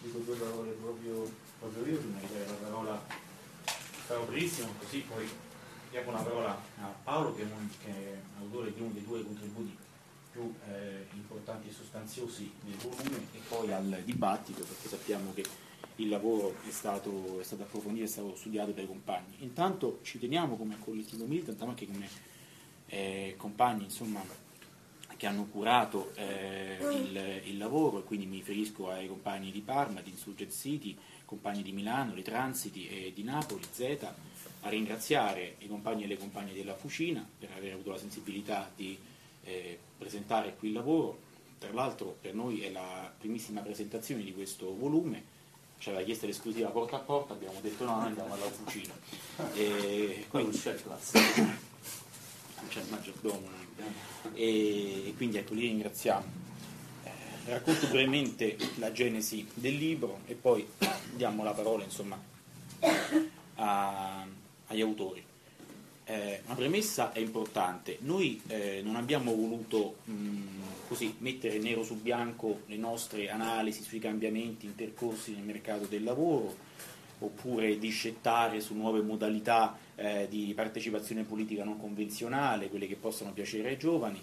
dico due parole proprio, proprio io, la parola, brevissimo, così poi diamo la parola a Paolo che è, un, che è autore di uno dei due contributi più eh, importanti e sostanziosi del volume e poi al dibattito perché sappiamo che il lavoro è stato, è stato approfondito, è stato studiato dai compagni. Intanto ci teniamo come collettivo militante, ma anche come eh, compagni insomma, che hanno curato eh, il, il, lavoro e quindi mi riferisco ai compagni di Parma, di Insurgent City, compagni di Milano, di Transiti e di Napoli, Z, a ringraziare i compagni e le compagne della Fucina per aver avuto la sensibilità di eh, presentare qui il lavoro. Tra l'altro per noi è la primissima presentazione di questo volume, ci aveva chiesto l'esclusiva porta a porta, abbiamo detto no, noi andiamo alla Fucina. E quindi c'è il classe, c'è il maggiordomo. E, quindi ecco, li ringraziamo. Eh, racconto brevemente la genesi del libro e poi diamo la parola insomma, a, agli autori. Eh, una premessa è importante, noi eh, non abbiamo voluto mh, così, mettere nero su bianco le nostre analisi sui cambiamenti intercorsi nel mercato del lavoro oppure discettare su nuove modalità eh, di partecipazione politica non convenzionale, quelle che possano piacere ai giovani.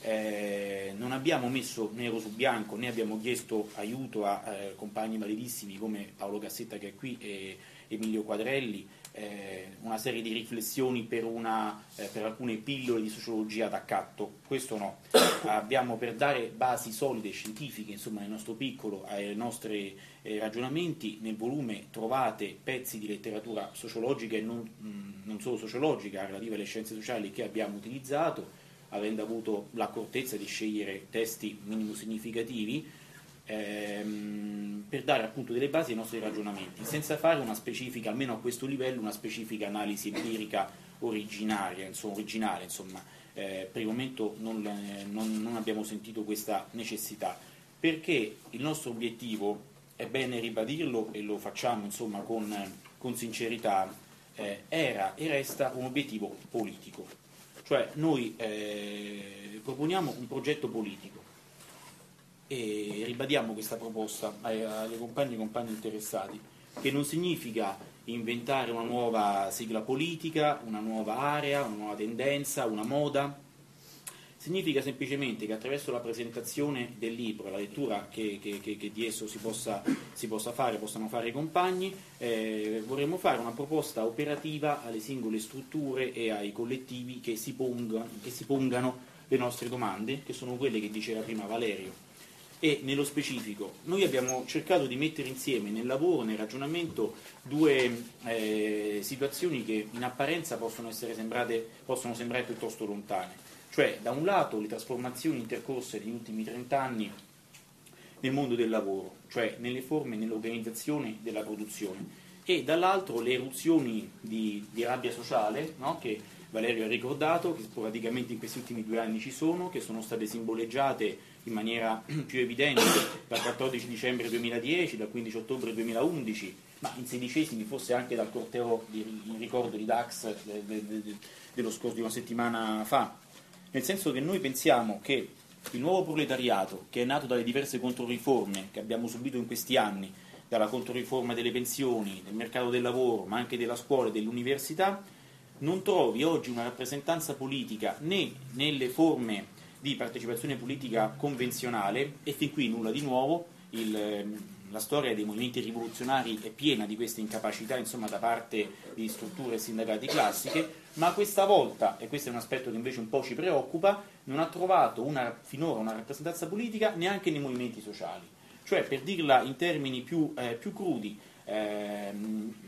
Eh, non abbiamo messo nero su bianco né abbiamo chiesto aiuto a eh, compagni validissimi come Paolo Cassetta che è qui e Emilio Quadrelli eh, una serie di riflessioni per, una, eh, per, alcune pillole di sociologia d'accatto, questo no. Abbiamo per dare basi solide scientifiche, insomma, nel nostro piccolo, ai nostri eh, ragionamenti, nel volume trovate pezzi di letteratura sociologica e non, mh, mm, non solo sociologica, relativa alle scienze sociali che abbiamo utilizzato, avendo avuto l'accortezza di scegliere testi minimo significativi ehm, per dare appunto delle basi ai nostri ragionamenti, senza fare una specifica, almeno a questo livello, una specifica analisi empirica originaria, insomma, originale, insomma. Eh, per il momento non, eh, non, non abbiamo sentito questa necessità, perché il nostro obiettivo, è bene ribadirlo e lo facciamo insomma, con, con sincerità, eh, era e resta un obiettivo politico. Cioè noi eh, proponiamo un progetto politico e ribadiamo questa proposta alle compagne e compagni interessati, che non significa inventare una nuova sigla politica, una nuova area, una nuova tendenza, una moda, significa semplicemente che attraverso la presentazione del libro, la lettura che, che, che, che di esso si possa, si possa, fare, possano fare i compagni, eh, vorremmo fare una proposta operativa alle singole strutture e ai collettivi che si, ponga, che si pongano le nostre domande, che sono quelle che diceva prima Valerio e nello specifico noi abbiamo cercato di mettere insieme nel lavoro, nel ragionamento, due eh, situazioni che in apparenza possono, sembrate, possono sembrare piuttosto lontane. Cioè, da un lato le trasformazioni intercorse negli ultimi 30 anni nel mondo del lavoro, cioè nelle forme nell'organizzazione della produzione, e dall'altro le eruzioni di, di rabbia sociale no? che Valerio ha ricordato, che praticamente in questi ultimi due anni ci sono, che sono state simboleggiate in maniera più evidente dal 14 dicembre 2010, dal 15 ottobre 2011, ma in sedicesimi forse anche dal corteo di, ricordo di Dax de, de, de, dello scorso di una settimana fa, nel senso che noi pensiamo che il nuovo proletariato, che è nato dalle diverse controriforme che abbiamo subito in questi anni, dalla controriforma delle pensioni, del mercato del lavoro, ma anche della scuola e dell'università, non trovi oggi una rappresentanza politica né nelle forme di partecipazione politica convenzionale e fin qui nulla di nuovo, il, ehm, la storia dei movimenti rivoluzionari è piena di queste incapacità insomma, da parte di strutture sindacati classiche, ma questa volta, e questo è un aspetto che invece un po' ci preoccupa, non ha trovato una, finora una rappresentanza politica neanche nei movimenti sociali. Cioè, per dirla in termini più, eh, più crudi, eh,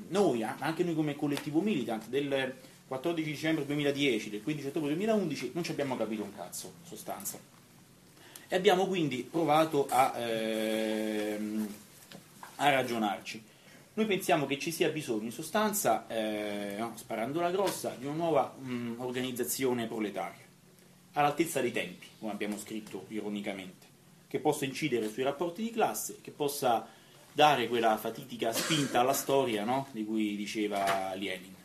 noi, anche noi come collettivo militant, del, 14 dicembre 2010, del 15 ottobre 2011, non ci abbiamo capito un cazzo, in sostanza. E abbiamo quindi provato a, ehm, a ragionarci. Noi pensiamo che ci sia bisogno, in sostanza, eh, no, sparando la grossa, di una nuova mh, mm, organizzazione proletaria, all'altezza dei tempi, come abbiamo scritto ironicamente, che possa incidere sui rapporti di classe, che possa dare quella fatidica spinta alla storia no, di cui diceva Lenin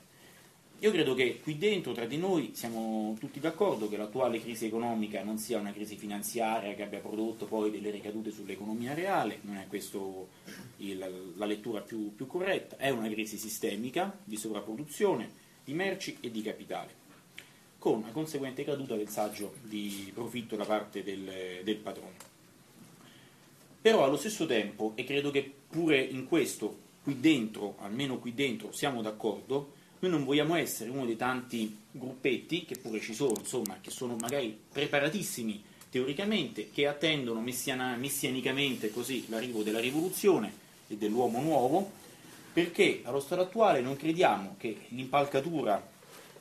io credo che qui dentro, tra di noi, siamo tutti d'accordo che l'attuale crisi economica non sia una crisi finanziaria che abbia prodotto poi delle ricadute sull'economia reale, non è questa la lettura più, più corretta, è una crisi sistemica di sovrapproduzione di merci e di capitale, con una conseguente caduta del saggio di profitto da parte del, del padrone. Però allo stesso tempo, e credo che pure in questo, qui dentro, almeno qui dentro, siamo d'accordo, noi non vogliamo essere uno dei tanti gruppetti, che pure ci sono, insomma, che sono magari preparatissimi teoricamente, che attendono messiana, messianicamente così l'arrivo della rivoluzione e dell'uomo nuovo, perché allo stato attuale non crediamo che l'impalcatura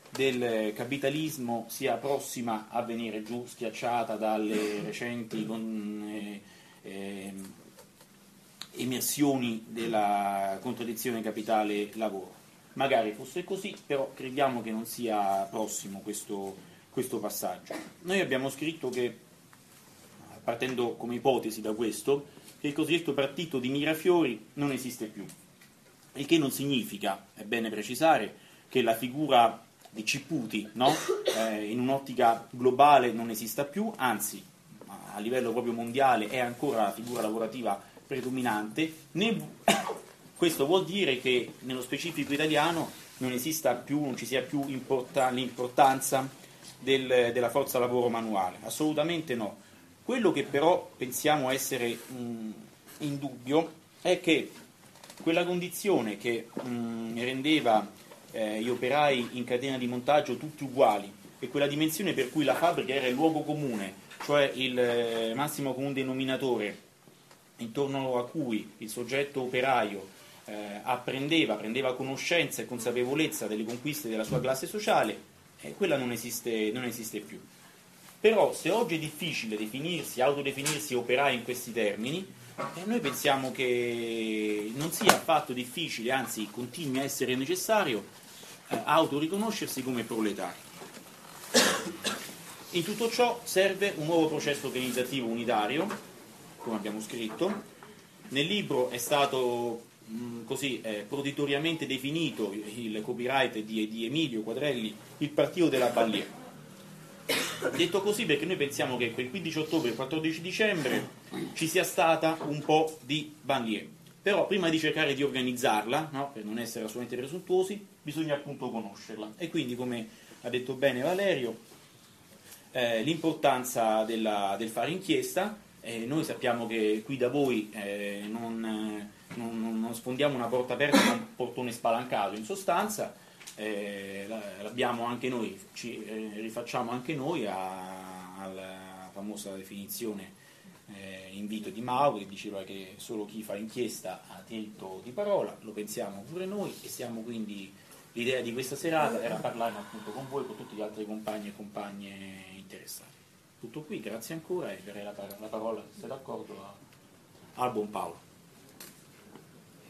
del capitalismo sia prossima a venire giù schiacciata dalle recenti con, eh, eh, emersioni della contraddizione capitale-lavoro. Magari fosse così, però crediamo che non sia prossimo questo, questo passaggio. Noi abbiamo scritto che, partendo come ipotesi da questo, che il cosiddetto partito di Mirafiori non esiste più. Il che non significa, è bene precisare, che la figura di Ciputi no? eh, in un'ottica globale non esista più, anzi a livello proprio mondiale è ancora la figura lavorativa predominante, né questo vuol dire che nello specifico italiano non esista più, non ci sia più importa, l'importanza del, della forza lavoro manuale, assolutamente no. Quello che però pensiamo essere mh, in dubbio è che quella condizione che mh, rendeva eh, gli operai in catena di montaggio tutti uguali e quella dimensione per cui la fabbrica era il luogo comune, cioè il eh, massimo comune denominatore intorno a cui il soggetto operaio eh, apprendeva, prendeva conoscenza e consapevolezza delle conquiste della sua classe sociale, eh, quella non esiste, non esiste più. Però se oggi è difficile definirsi, autodefinirsi operai in questi termini, eh, noi pensiamo che non sia affatto difficile, anzi continui a essere necessario, eh, autoriconoscersi come proletari. In tutto ciò serve un nuovo processo organizzativo unitario, come abbiamo scritto. Nel libro è stato mh, così eh, proditoriamente definito il copyright di, di, Emilio Quadrelli il partito della banliera. Detto così perché noi pensiamo che quel 15 ottobre e il 14 dicembre ci sia stata un po' di banliera. Però prima di cercare di organizzarla, no, per non essere assolutamente presuntuosi, bisogna appunto conoscerla. E quindi, come ha detto bene Valerio, eh, l'importanza della, del fare inchiesta eh, noi sappiamo che qui da voi eh, non, non, non, sfondiamo una porta aperta ma un portone spalancato, in sostanza eh, l'abbiamo anche noi, ci eh, rifacciamo anche noi alla famosa definizione eh, invito di Mao che diceva che solo chi fa inchiesta ha diritto di parola, lo pensiamo pure noi e siamo quindi l'idea di questa serata era parlare appunto con voi, con tutti gli altri compagni e compagne interessati. Tutto qui, grazie ancora e darei la, la parola, se d'accordo, a, buon Paolo.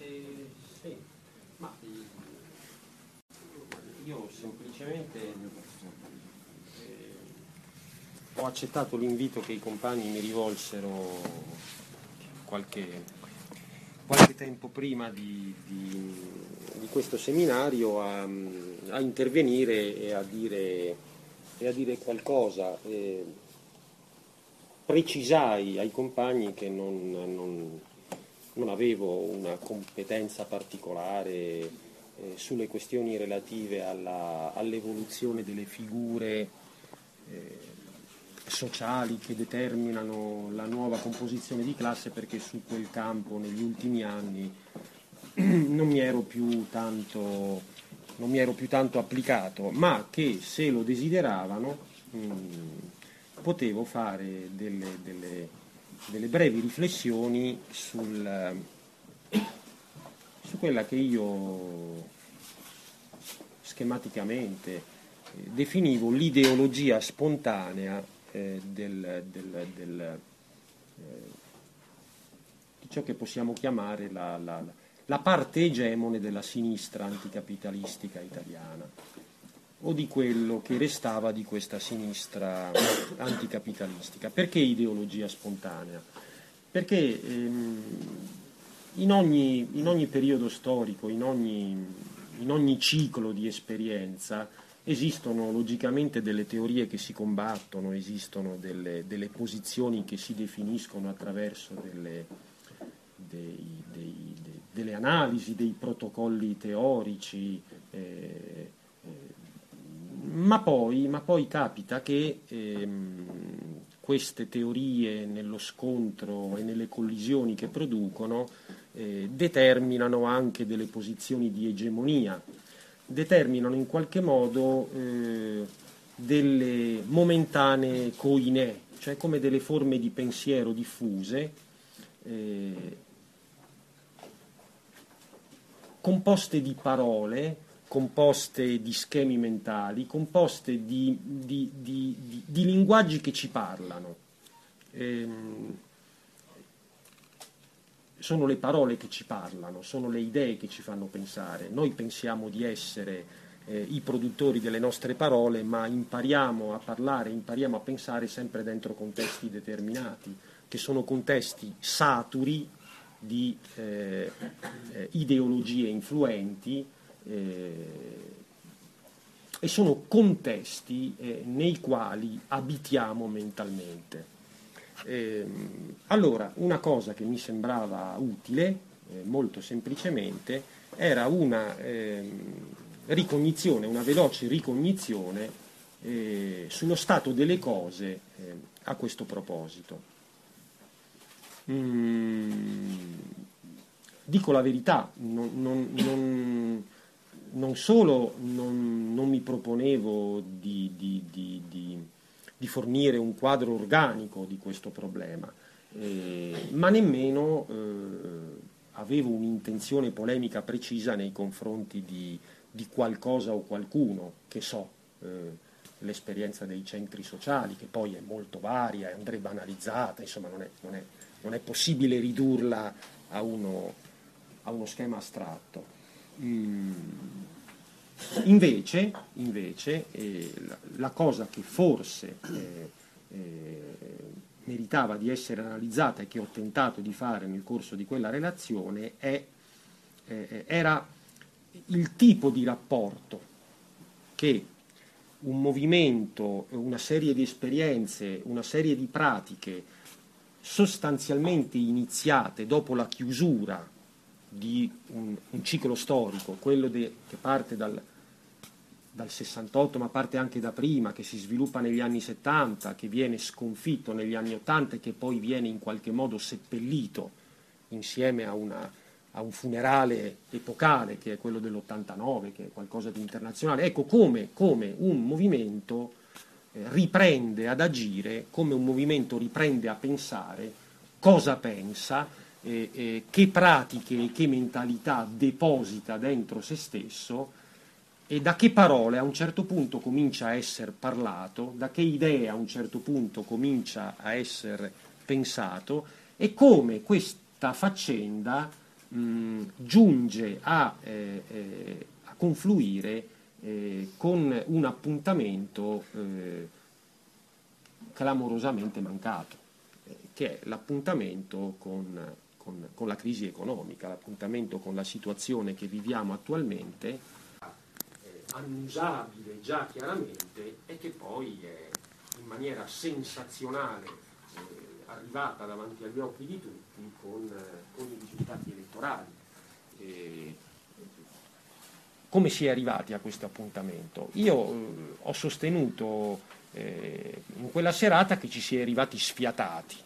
Eh, sì, ma io semplicemente eh, ho accettato l'invito che i compagni mi rivolsero qualche, qualche tempo prima di, di, di questo seminario a, a, intervenire e a dire, e a dire qualcosa. Eh, precisai ai compagni che non, non, non avevo una competenza particolare eh, sulle questioni relative alla, all'evoluzione delle figure eh, sociali che determinano la nuova composizione di classe perché su quel campo negli ultimi anni non mi ero più tanto, ero più tanto applicato, ma che se lo desideravano mh, mm, potevo fare delle, delle, delle brevi riflessioni sul, su quella che io schematicamente eh, definivo l'ideologia spontanea eh, del, del, del, eh, di ciò che possiamo chiamare la, la, la parte egemone della sinistra anticapitalistica italiana o di quello che restava di questa sinistra anticapitalistica. Perché ideologia spontanea? Perché ehm, in, ogni, in, ogni, periodo storico, in ogni, in ogni ciclo di esperienza esistono logicamente delle teorie che si combattono, esistono delle, delle posizioni che si definiscono attraverso delle, dei, dei, dei, delle analisi, dei protocolli teorici, eh, ma, poi, ma, poi, capita che ehm, queste teorie nello scontro e nelle collisioni che producono eh, determinano anche delle posizioni di egemonia, determinano in qualche modo eh, delle momentanee coine, cioè come delle forme di pensiero diffuse, eh, composte di parole, composte di schemi mentali, composte di, di, di, di linguaggi che ci parlano. Ehm, sono le parole che ci parlano, sono le idee che ci fanno pensare. Noi pensiamo di essere eh, i produttori delle nostre parole, ma impariamo a parlare, impariamo a pensare sempre dentro contesti determinati, che sono contesti saturi di eh, eh, ideologie influenti eh, e sono contesti eh, nei quali abitiamo mentalmente. Eh, allora, una cosa che mi sembrava utile, eh, molto semplicemente, era una eh, ricognizione, una veloce ricognizione eh, sullo stato delle cose eh, a questo proposito. Mm, dico la verità, non, non, non, non solo non, mi proponevo di, di, di, di fornire un quadro organico di questo problema, eh, ma nemmeno eh, avevo un'intenzione polemica precisa nei confronti di, di qualcosa o qualcuno, che so, eh, l'esperienza dei centri sociali, che poi è molto varia, andrebbe analizzata, insomma non è, non è, non è possibile ridurla a uno, a uno schema astratto. Mm. Invece, invece eh, la, la, cosa che forse eh, eh, meritava di essere analizzata e che ho tentato di fare nel corso di quella relazione è, eh, era il tipo di rapporto che un movimento, una serie di esperienze, una serie di pratiche sostanzialmente iniziate dopo la chiusura di un, un ciclo storico, quello de, che parte dal, dal 68, ma parte anche da prima, che si sviluppa negli anni 70, che viene sconfitto negli anni 80 e che poi viene in qualche modo seppellito insieme a, una, a un funerale epocale che è quello dell'89, che è qualcosa di internazionale. Ecco come, come un movimento eh, riprende ad agire, come un movimento riprende a pensare, cosa pensa, eh, eh, che pratiche e che mentalità deposita dentro se stesso e da che parole a un certo punto comincia a essere parlato, da che idee a un certo punto comincia a essere pensato e come questa faccenda mh, giunge a, eh, eh, a confluire eh, con un appuntamento eh, clamorosamente mancato, che è l'appuntamento con con, con la crisi economica, l'appuntamento con la situazione che viviamo attualmente, eh, annusabile già chiaramente e che poi è in maniera sensazionale eh, arrivata davanti agli occhi di tutti con, eh, con i risultati elettorali. E, come si è arrivati a questo appuntamento? Io eh, ho sostenuto eh, in quella serata che ci si è arrivati sfiatati,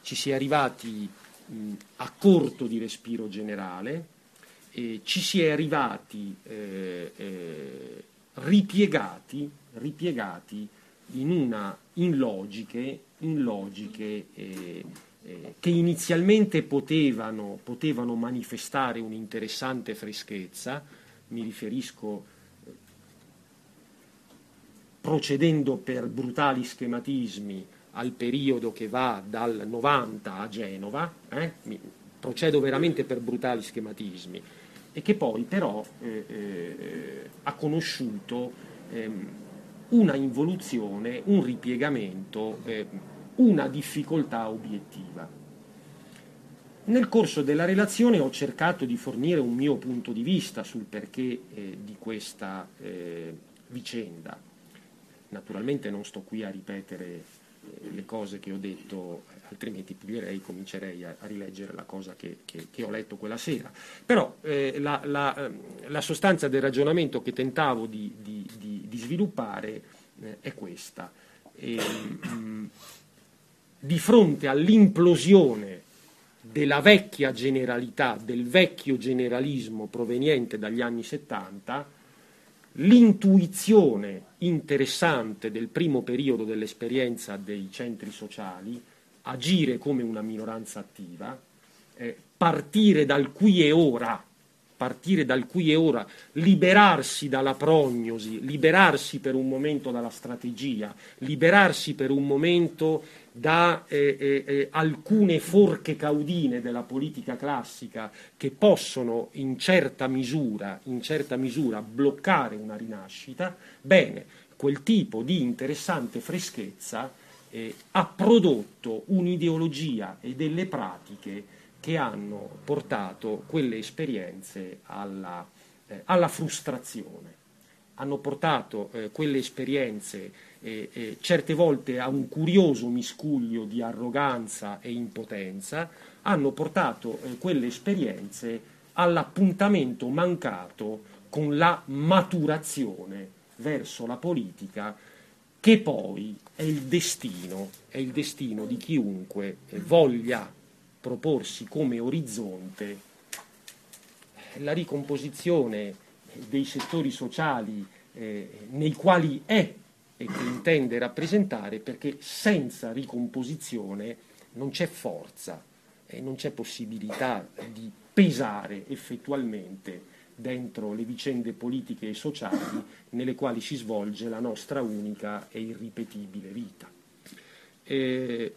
ci si è arrivati a corto di respiro generale, eh, ci si è arrivati eh, eh, ripiegati, ripiegati in, una, in logiche, in logiche eh, eh, che inizialmente potevano, potevano manifestare un'interessante freschezza, mi riferisco procedendo per brutali schematismi al periodo che va dal 90 a Genova, eh? procedo veramente per brutali schematismi, e che poi però eh, eh, ha conosciuto ehm, una involuzione, un ripiegamento, eh, una difficoltà obiettiva. Nel corso della relazione ho cercato di fornire un mio punto di vista sul perché eh, di questa eh, vicenda. Naturalmente non sto qui a ripetere le cose che ho detto, altrimenti puglierei, comincerei a, a rileggere la cosa che, che, che, ho letto quella sera. Però eh, la, la, ehm, la, sostanza del ragionamento che tentavo di, di, di, di sviluppare eh, è questa. E, mh, mm, di fronte all'implosione della vecchia generalità, del vecchio generalismo proveniente dagli anni 70, l'intuizione interessante del primo periodo dell'esperienza dei centri sociali, agire come una minoranza attiva, eh, partire dal qui e ora, partire dal qui e ora, liberarsi dalla prognosi, liberarsi per un momento dalla strategia, liberarsi per un momento da eh, eh, eh, alcune forche caudine della politica classica che possono in certa misura, in certa misura bloccare una rinascita, bene, quel tipo di interessante freschezza eh, ha prodotto un'ideologia e delle pratiche che hanno portato quelle esperienze alla, eh, alla frustrazione, hanno portato eh, quelle esperienze eh, eh, certe volte a un curioso miscuglio di arroganza e impotenza, hanno portato eh, quelle esperienze all'appuntamento mancato con la maturazione verso la politica che poi è il destino, è il destino di chiunque voglia proporsi come orizzonte la ricomposizione dei settori sociali eh, nei quali è e che intende rappresentare perché senza ricomposizione non c'è forza e non c'è possibilità di pesare effettualmente dentro le vicende politiche e sociali nelle quali si svolge la nostra unica e irripetibile vita. E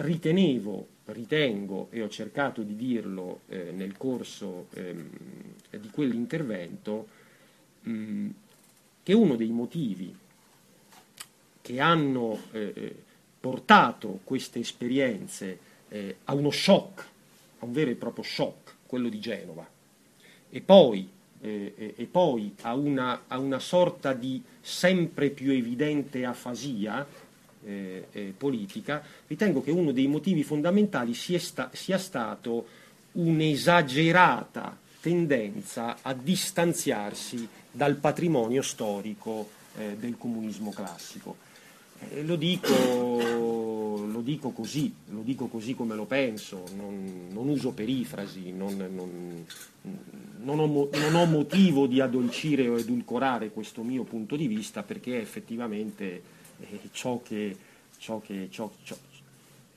ritenevo ritengo, e ho cercato di dirlo eh, nel corso ehm, di quell'intervento, mm, che uno dei motivi che hanno eh, eh, portato queste esperienze eh, a uno shock, a un vero e proprio shock, quello di Genova, e poi, eh, e poi a, una, a una sorta di sempre più evidente afasia, eh, eh, politica, ritengo che uno dei motivi fondamentali sia, sta, sia stato un'esagerata tendenza a distanziarsi dal patrimonio storico eh, del comunismo classico. Eh, lo, dico, lo, dico, così, lo dico così come lo penso, non, non uso perifrasi, non, non, ho, non ho motivo di addolcire o edulcorare questo mio punto di vista perché effettivamente eh, ciò, che, ciò, che, ciò,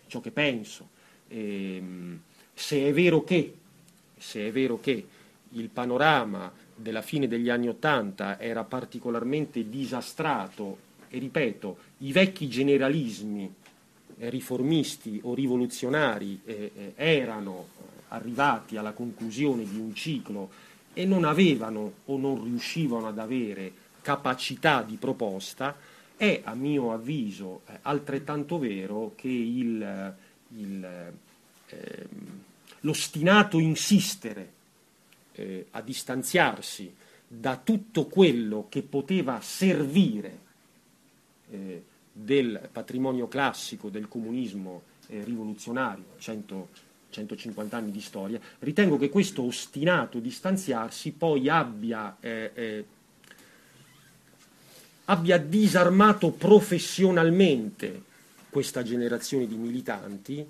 ciò, che, penso. E, ehm, se, è vero che, se è vero che il panorama della fine degli anni Ottanta era particolarmente disastrato e ripeto, i vecchi generalismi riformisti o rivoluzionari eh, eh, erano arrivati alla conclusione di un ciclo e non avevano o non riuscivano ad avere capacità di proposta, è a mio avviso eh, altrettanto vero che il, il, eh, l'ostinato insistere eh, a distanziarsi da tutto quello che poteva servire eh, del patrimonio classico del comunismo eh, rivoluzionario, 100, 150 anni di storia, ritengo che questo ostinato distanziarsi poi abbia eh, eh, abbia disarmato professionalmente questa generazione di militanti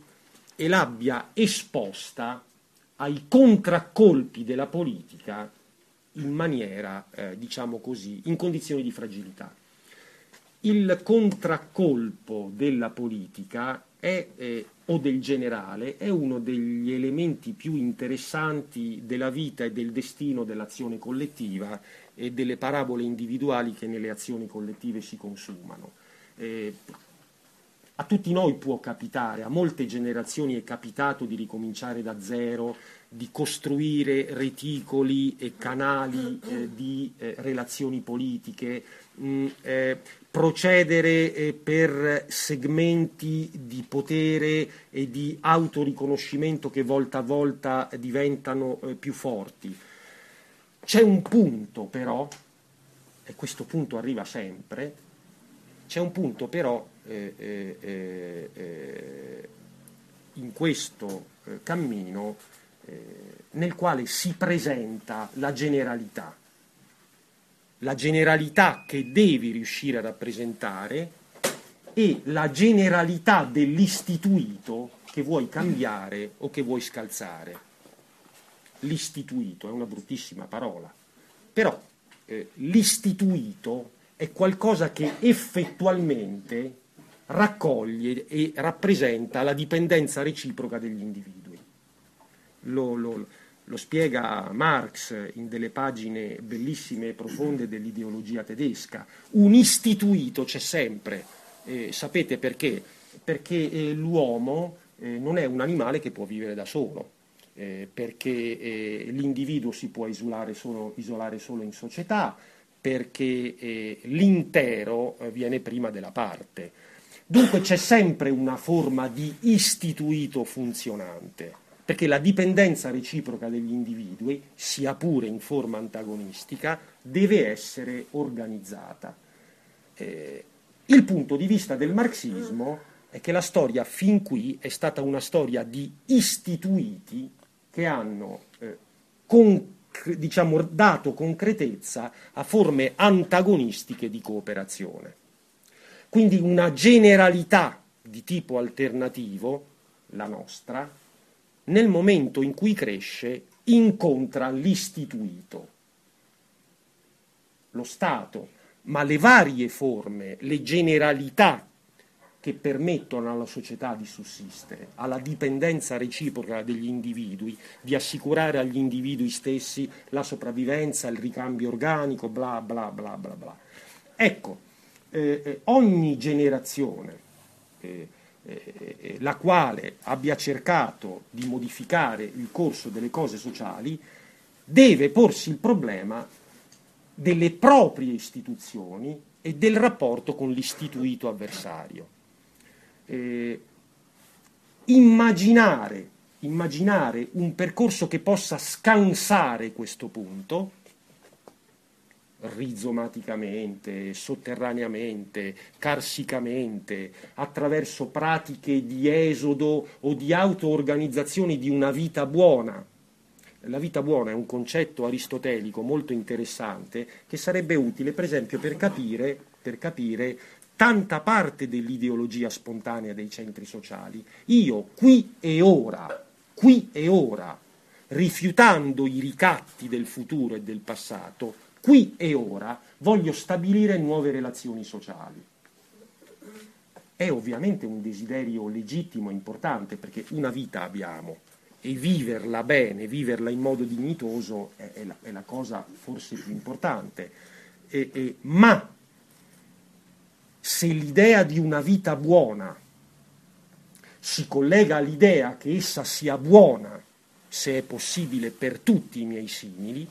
e l'abbia esposta ai contraccolpi della politica in maniera, eh, diciamo così, in condizioni di fragilità. Il contraccolpo della politica è, eh, o del generale è uno degli elementi più interessanti della vita e del destino dell'azione collettiva e delle parabole individuali che nelle azioni collettive si consumano. Eh, a tutti noi può capitare, a molte generazioni è capitato di ricominciare da zero, di costruire reticoli e canali eh, di eh, relazioni politiche, mh, mm, eh, procedere eh, per segmenti di potere e di autoriconoscimento che volta a volta diventano eh, più forti. C'è un punto però, e questo punto arriva sempre, c'è un punto però eh, eh, eh, in questo eh, cammino eh, nel quale si presenta la generalità, la generalità che devi riuscire a rappresentare e la generalità dell'istituito che vuoi cambiare o che vuoi scalzare. L'istituito è una bruttissima parola, però eh, l'istituito è qualcosa che effettualmente raccoglie e rappresenta la dipendenza reciproca degli individui lo, lo, lo spiega Marx in delle pagine bellissime e profonde dell'ideologia tedesca. Un istituito c'è sempre. Eh, sapete perché? Perché eh, l'uomo eh, non è un animale che può vivere da solo, eh, perché eh, l'individuo si può isolare solo, isolare solo in società, perché eh, l'intero viene prima della parte. Dunque c'è sempre una forma di istituito funzionante perché la dipendenza reciproca degli individui, sia pure in forma antagonistica, deve essere organizzata. Eh, il punto di vista del marxismo è che la storia fin qui è stata una storia di istituiti che hanno eh, con, diciamo, dato concretezza a forme antagonistiche di cooperazione. Quindi una generalità di tipo alternativo, la nostra, nel momento in cui cresce, incontra l'istituito, lo Stato, ma le varie forme, le generalità che permettono alla società di sussistere, alla dipendenza reciproca degli individui, di assicurare agli individui stessi la sopravvivenza, il ricambio organico, bla bla bla bla bla. Ecco, eh, eh ogni generazione eh, eh, la quale abbia cercato di modificare il corso delle cose sociali, deve porsi il problema delle proprie istituzioni e del rapporto con l'istituito avversario. Eh, immaginare, immaginare un percorso che possa scansare questo punto rizomaticamente, sotterraneamente, carsicamente, attraverso pratiche di esodo o di auto-organizzazione di una vita buona. La vita buona è un concetto aristotelico molto interessante che sarebbe utile, per esempio, per capire, per capire tanta parte dell'ideologia spontanea dei centri sociali. Io qui e ora, qui e ora, rifiutando i ricatti del futuro e del passato, qui e ora voglio stabilire nuove relazioni sociali. È ovviamente un desiderio legittimo e importante perché una vita abbiamo e viverla bene, viverla in modo dignitoso è, è, la, è la, cosa forse più importante. E, e, ma se l'idea di una vita buona si collega all'idea che essa sia buona, se è possibile, per tutti i miei simili,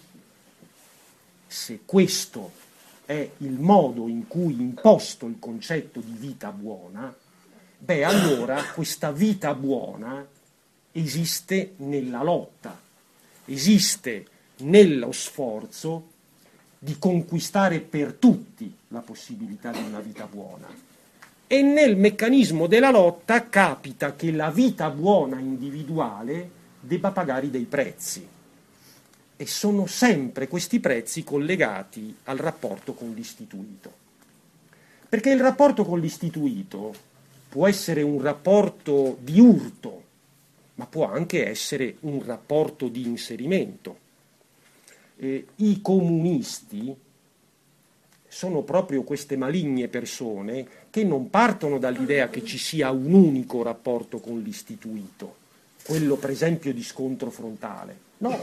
se questo è il modo in cui imposto il concetto di vita buona, beh allora questa vita buona esiste nella lotta, esiste nello sforzo di conquistare per tutti la possibilità di una vita buona. E nel meccanismo della lotta capita che la vita buona individuale debba pagare dei prezzi e sono sempre questi prezzi collegati al rapporto con l'istituito. Perché il rapporto con l'istituito può essere un rapporto di urto, ma può anche essere un rapporto di inserimento. Eh, I comunisti sono proprio queste maligne persone che non partono dall'idea che ci sia un unico rapporto con l'istituito, quello per esempio di scontro frontale. No,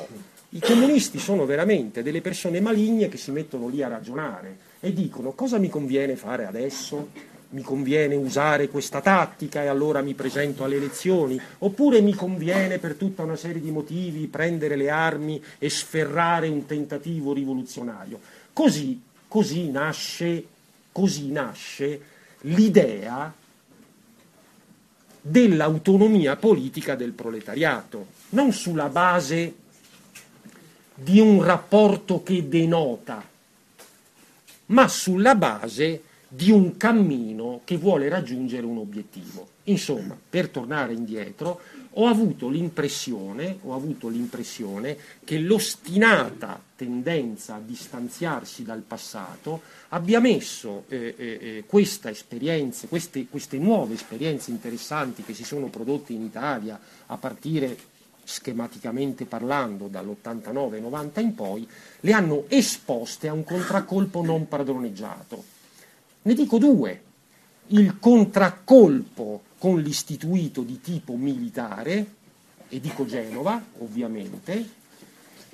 i comunisti sono veramente delle persone maligne che si mettono lì a ragionare e dicono cosa mi conviene fare adesso? Mi conviene usare questa tattica e allora mi presento alle elezioni, oppure mi conviene per tutta una serie di motivi prendere le armi e sferrare un tentativo rivoluzionario. Così, così nasce, così nasce l'idea dell'autonomia politica del proletariato, non sulla base di un rapporto che denota, ma sulla base di un cammino che vuole raggiungere un obiettivo. Insomma, per tornare indietro, ho avuto l'impressione, ho avuto l'impressione che l'ostinata tendenza a distanziarsi dal passato abbia messo eh, eh, eh queste, queste nuove esperienze interessanti che si sono prodotte in Italia a partire schematicamente parlando dall'89-90 in poi, le hanno esposte a un contraccolpo non padroneggiato. Ne dico due. Il contraccolpo con l'istituito di tipo militare, e dico Genova, ovviamente,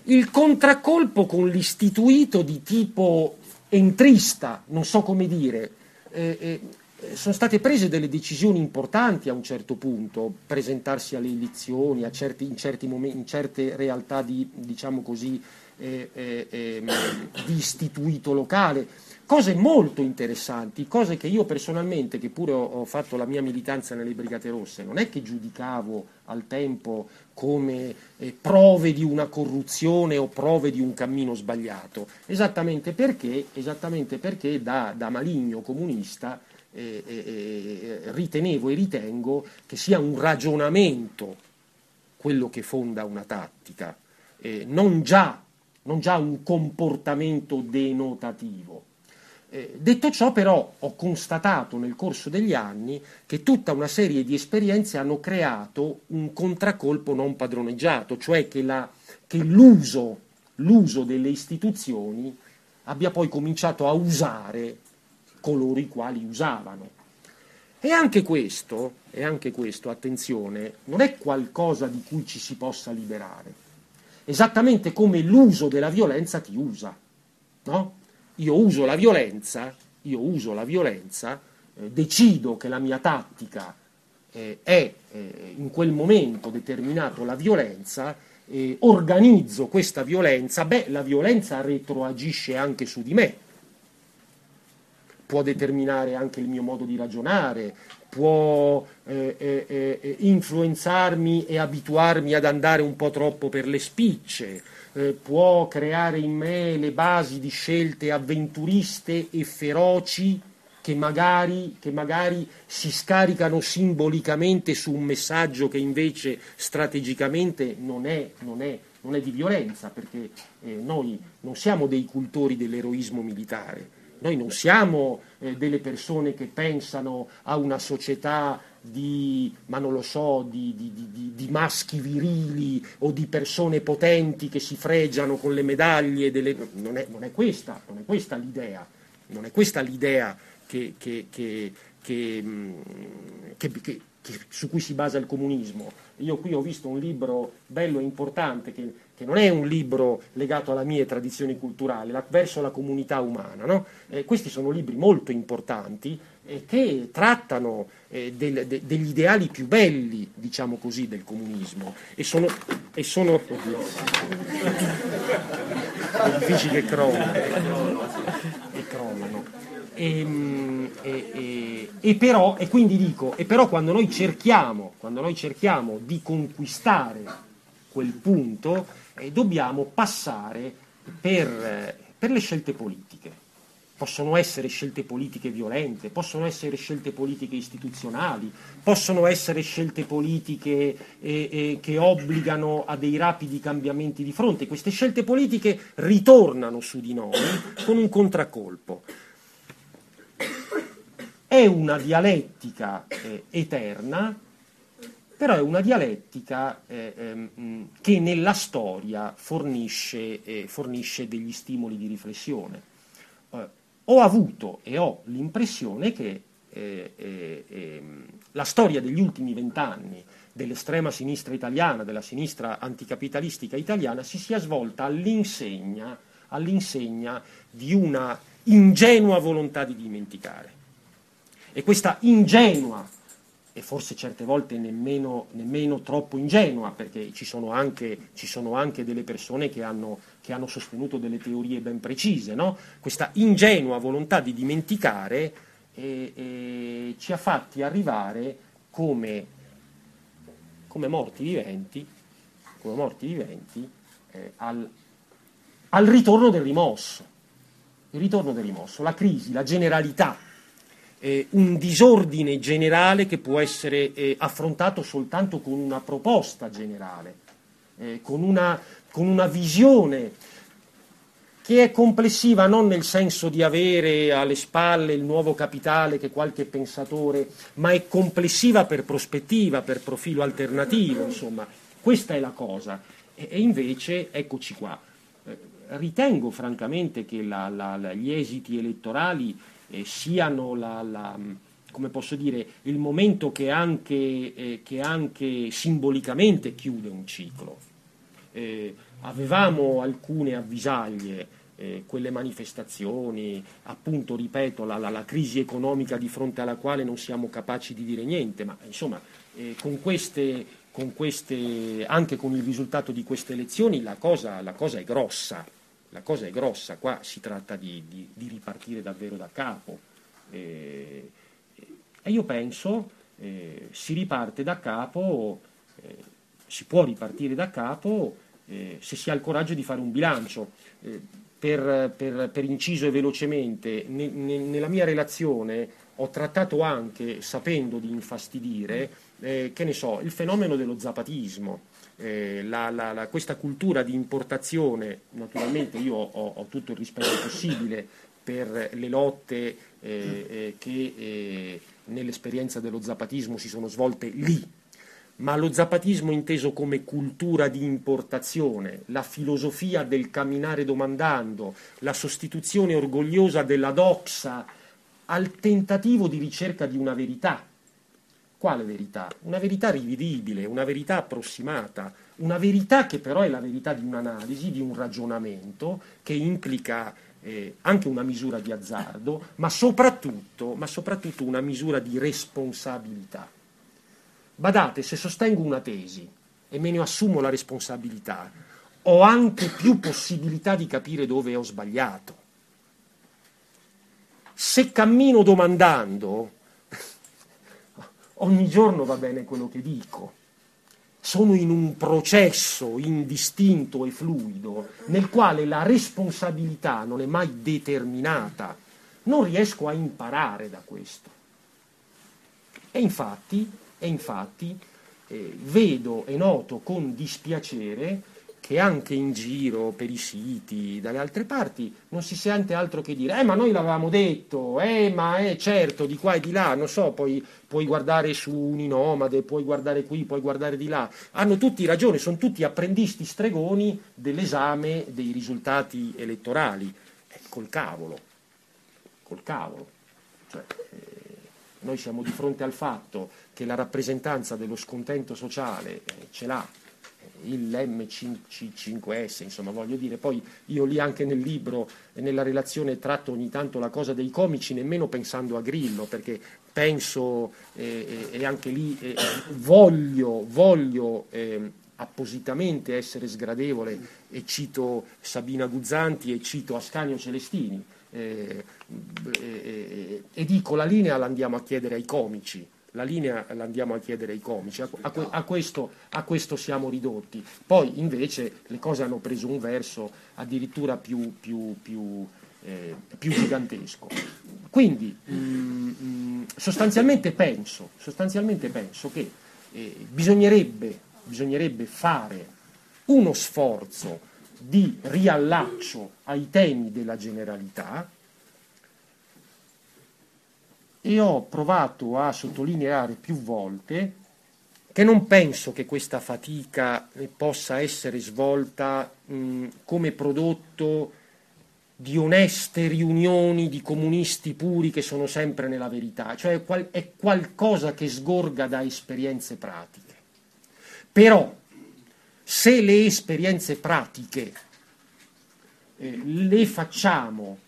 il contraccolpo con l'istituito di tipo entrista, non so come dire, eh, eh, sono state prese delle decisioni importanti a un certo punto, presentarsi alle elezioni certi, in, certi momenti, in, certe realtà di, diciamo così, eh, eh, ehm, di istituito locale, cose molto interessanti, cose che io personalmente, che pure ho, fatto la mia militanza nelle Brigate Rosse, non è che giudicavo al tempo come eh, prove di una corruzione o prove di un cammino sbagliato, esattamente perché, esattamente perché da, da maligno comunista eh, eh, ritenevo e ritengo che sia un ragionamento quello che fonda una tattica, eh, non già, non, già, un comportamento denotativo. Eh, detto ciò però ho constatato nel corso degli anni che tutta una serie di esperienze hanno creato un contraccolpo non padroneggiato, cioè che, la, che l'uso, l'uso delle istituzioni abbia poi cominciato a usare coloro i quali usavano. E anche questo, e anche questo, attenzione, non è qualcosa di cui ci si possa liberare, esattamente come l'uso della violenza ti usa. No? Io uso la violenza, io uso la violenza, eh, decido che la mia tattica eh, è eh, in quel momento determinato la violenza, organizzo questa violenza, beh, la violenza retroagisce anche su di me, può determinare anche il mio modo di ragionare, può eh, eh, eh, influenzarmi e abituarmi ad andare un po' troppo per le spicce, eh, può creare in me le basi di scelte avventuriste e feroci che magari, che magari si scaricano simbolicamente su un messaggio che invece strategicamente non è, non è, non è di violenza, perché eh, noi non siamo dei cultori dell'eroismo militare noi non siamo eh, delle persone che pensano a una società di, ma non lo so, di, di, di, maschi virili o di persone potenti che si fregiano con le medaglie. Delle... Non, è, non, è questa, non, è, questa, l'idea, non è questa l'idea che, che, che, mm, su cui si basa il comunismo. Io qui ho visto un libro bello e importante che che non è un libro legato alle mie tradizioni culturali, la, verso la comunità umana. No? Eh, questi sono libri molto importanti eh, che trattano eh, del, de, degli ideali più belli, diciamo così, del comunismo. E sono... E sono edifici che crollano. E crollano. E, e, e, e, però, e quindi dico, e però quando noi cerchiamo, quando noi cerchiamo di conquistare quel punto, eh, dobbiamo passare per, per le scelte politiche. Possono essere scelte politiche violente, possono essere scelte politiche istituzionali, possono essere scelte politiche eh, eh, che obbligano a dei rapidi cambiamenti di fronte. Queste scelte politiche ritornano su di noi con un contraccolpo. È una dialettica eh, eterna però è una dialettica eh, ehm, che nella storia fornisce, eh, fornisce, degli stimoli di riflessione. Eh, ho avuto e ho l'impressione che eh, eh, ehm, la storia degli ultimi vent'anni dell'estrema sinistra italiana, della sinistra anticapitalistica italiana, si sia svolta all'insegna, all'insegna di una ingenua volontà di dimenticare E questa ingenua, e forse certe volte nemmeno, nemmeno troppo ingenua, perché ci sono anche, ci sono anche delle persone che hanno, che hanno, sostenuto delle teorie ben precise, no? questa ingenua volontà di dimenticare eh, eh, ci ha fatti arrivare come, come morti viventi, come morti viventi eh, al, al ritorno del rimosso. Il ritorno del rimosso, la crisi, la generalità, eh, un disordine generale che può essere eh, affrontato soltanto con una proposta generale, eh, con, una, con una visione che è complessiva non nel senso di avere alle spalle il nuovo capitale che qualche pensatore, ma è complessiva per prospettiva, per profilo alternativo, insomma, questa è la cosa. E, e invece, eccoci qua, eh, ritengo francamente che la, la, gli esiti elettorali eh, siano la, la, come posso dire, il momento che anche, eh, che anche simbolicamente chiude un ciclo. Eh, avevamo alcune avvisaglie, eh, quelle manifestazioni, appunto, ripeto, la, la, crisi economica di fronte alla quale non siamo capaci di dire niente, ma insomma, eh, con queste, con queste, anche con il risultato di queste elezioni la cosa, la cosa, è grossa, la cosa è grossa, qua si tratta di, di, di ripartire davvero da capo. Eh, e io penso eh, si riparte da capo, eh, si può ripartire da capo eh, se si ha il coraggio di fare un bilancio. Eh, per, per, per, inciso e velocemente, ne, ne, nella mia relazione ho trattato anche, sapendo di infastidire, eh, che ne so, il fenomeno dello zapatismo, eh, la, la, la, questa cultura di importazione, naturalmente io ho, ho, tutto il rispetto possibile per le lotte eh, eh che eh, nell'esperienza dello zapatismo si sono svolte lì, ma lo zapatismo inteso come cultura di importazione, la filosofia del camminare domandando, la sostituzione orgogliosa della doxa al tentativo di ricerca di una verità. Quale verità? Una verità rivedibile, una verità approssimata, una verità che però è la verità di un'analisi, di un ragionamento che implica eh, anche una misura di azzardo, ma soprattutto, ma soprattutto una misura di responsabilità. Badate, se sostengo una tesi e me ne assumo la responsabilità, ho anche più possibilità di capire dove ho sbagliato. Se cammino domandando, ogni giorno va bene quello che dico. Sono in un processo indistinto e fluido nel quale la responsabilità non è mai determinata. Non riesco a imparare da questo. E infatti e infatti eh, vedo e noto con dispiacere che anche in giro, per i siti, dalle altre parti, non si sente altro che dire, eh ma noi l'avevamo detto, eh ma è eh, certo, di qua e di là, non so, poi puoi guardare su Uninomade, puoi guardare qui, puoi guardare di là, hanno tutti ragione, sono tutti apprendisti stregoni dell'esame dei risultati elettorali, eh, col cavolo, col cavolo. Cioè, eh, noi siamo di fronte al fatto che la rappresentanza dello scontento sociale eh, ce l'ha il MC5S, insomma voglio dire, poi io lì anche nel libro e nella relazione tratto ogni tanto la cosa dei comici, nemmeno pensando a Grillo, perché penso eh, e anche lì eh, voglio, voglio eh, appositamente essere sgradevole e cito Sabina Guzzanti e cito Ascanio Celestini, eh, e dico la linea la andiamo a chiedere ai comici, la linea la andiamo a chiedere ai comici, a, a, a, questo, a, questo, siamo ridotti. Poi invece le cose hanno preso un verso addirittura più, più, più, eh, più gigantesco. Quindi mh, mm, mh, mm, sostanzialmente, penso, sostanzialmente penso che eh, bisognerebbe, bisognerebbe fare uno sforzo di riallaccio ai temi della generalità e ho provato a sottolineare più volte che non penso che questa fatica possa essere svolta mh, come prodotto di oneste riunioni di comunisti puri che sono sempre nella verità, cioè è qualcosa che sgorga da esperienze pratiche. Però se le esperienze pratiche eh, le facciamo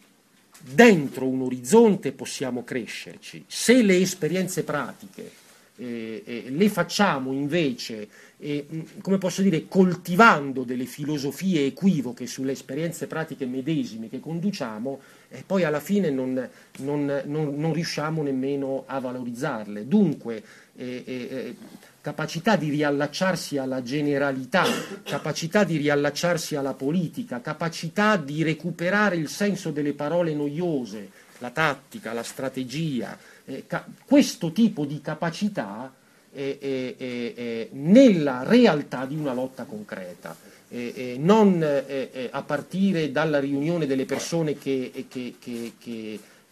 dentro un orizzonte possiamo crescerci. Se le esperienze pratiche eh, eh, le facciamo invece, eh, come posso dire, coltivando delle filosofie equivoche sulle esperienze pratiche medesime che conduciamo, e poi alla fine non, non, non, non riusciamo nemmeno a valorizzarle. Dunque, eh, eh, eh, capacità di riallacciarsi alla generalità, capacità di riallacciarsi alla politica, capacità di recuperare il senso delle parole noiose, la tattica, la strategia, eh, ca- questo tipo di capacità eh, eh, nella realtà di una lotta concreta, non a partire dalla riunione delle persone che, che, che,